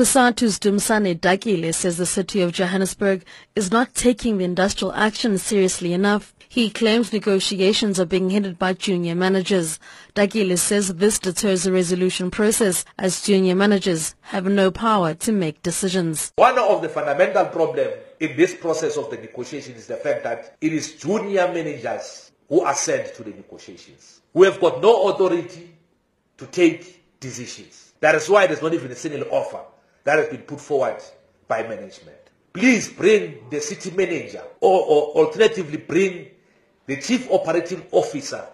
Cosatu's Dumisani Dakile says the city of Johannesburg is not taking the industrial action seriously enough. He claims negotiations are being hindered by junior managers. Dakile says this deters the resolution process as junior managers have no power to make decisions. One of the fundamental problems in this process of the negotiation is the fact that it is junior managers who are sent to the negotiations, who have got no authority to take decisions. That is why there's not even a single offer that has been put forward by management. Please bring the city manager or, or alternatively bring the chief operating officer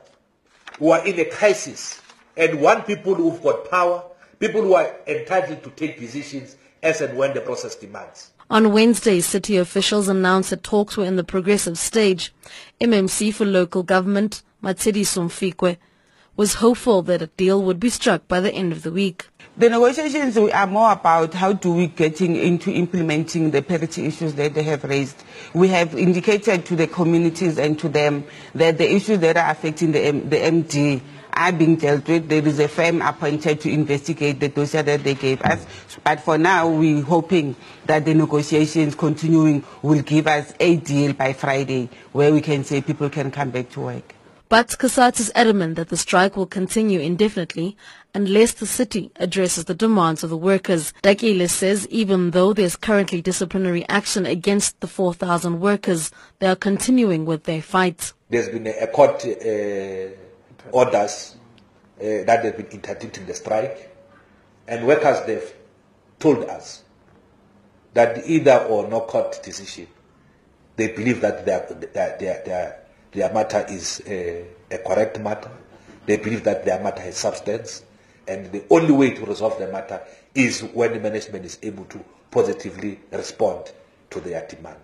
who are in a crisis and want people who've got power, people who are entitled to take decisions as and when the process demands. On Wednesday, city officials announced that talks were in the progressive stage. MMC for local government, Matshidiso Mfikoe, was hopeful that a deal would be struck by the end of the week. The negotiations are more about how do we getting into implementing the parity issues that they have raised. We have indicated to the communities and to them that the issues that are affecting the, M the MD are being dealt with. There is a firm appointed to investigate the dossier that they gave us. But for now, we're hoping that the negotiations continuing will give us a deal by Friday where we can say people can come back to work. But Cosatu is adamant that the strike will continue indefinitely unless the city addresses the demands of the workers. Dakile says even though there's currently disciplinary action against the 4,000 workers, they are continuing with their fight. There's been a court uh, orders uh, that have been interdicting the strike, and workers they've told us that either or no court decision, they believe that they are. their, their their matter is a, a correct matter. They believe that their matter has substance. And the only way to resolve the matter is when the management is able to positively respond to their demand.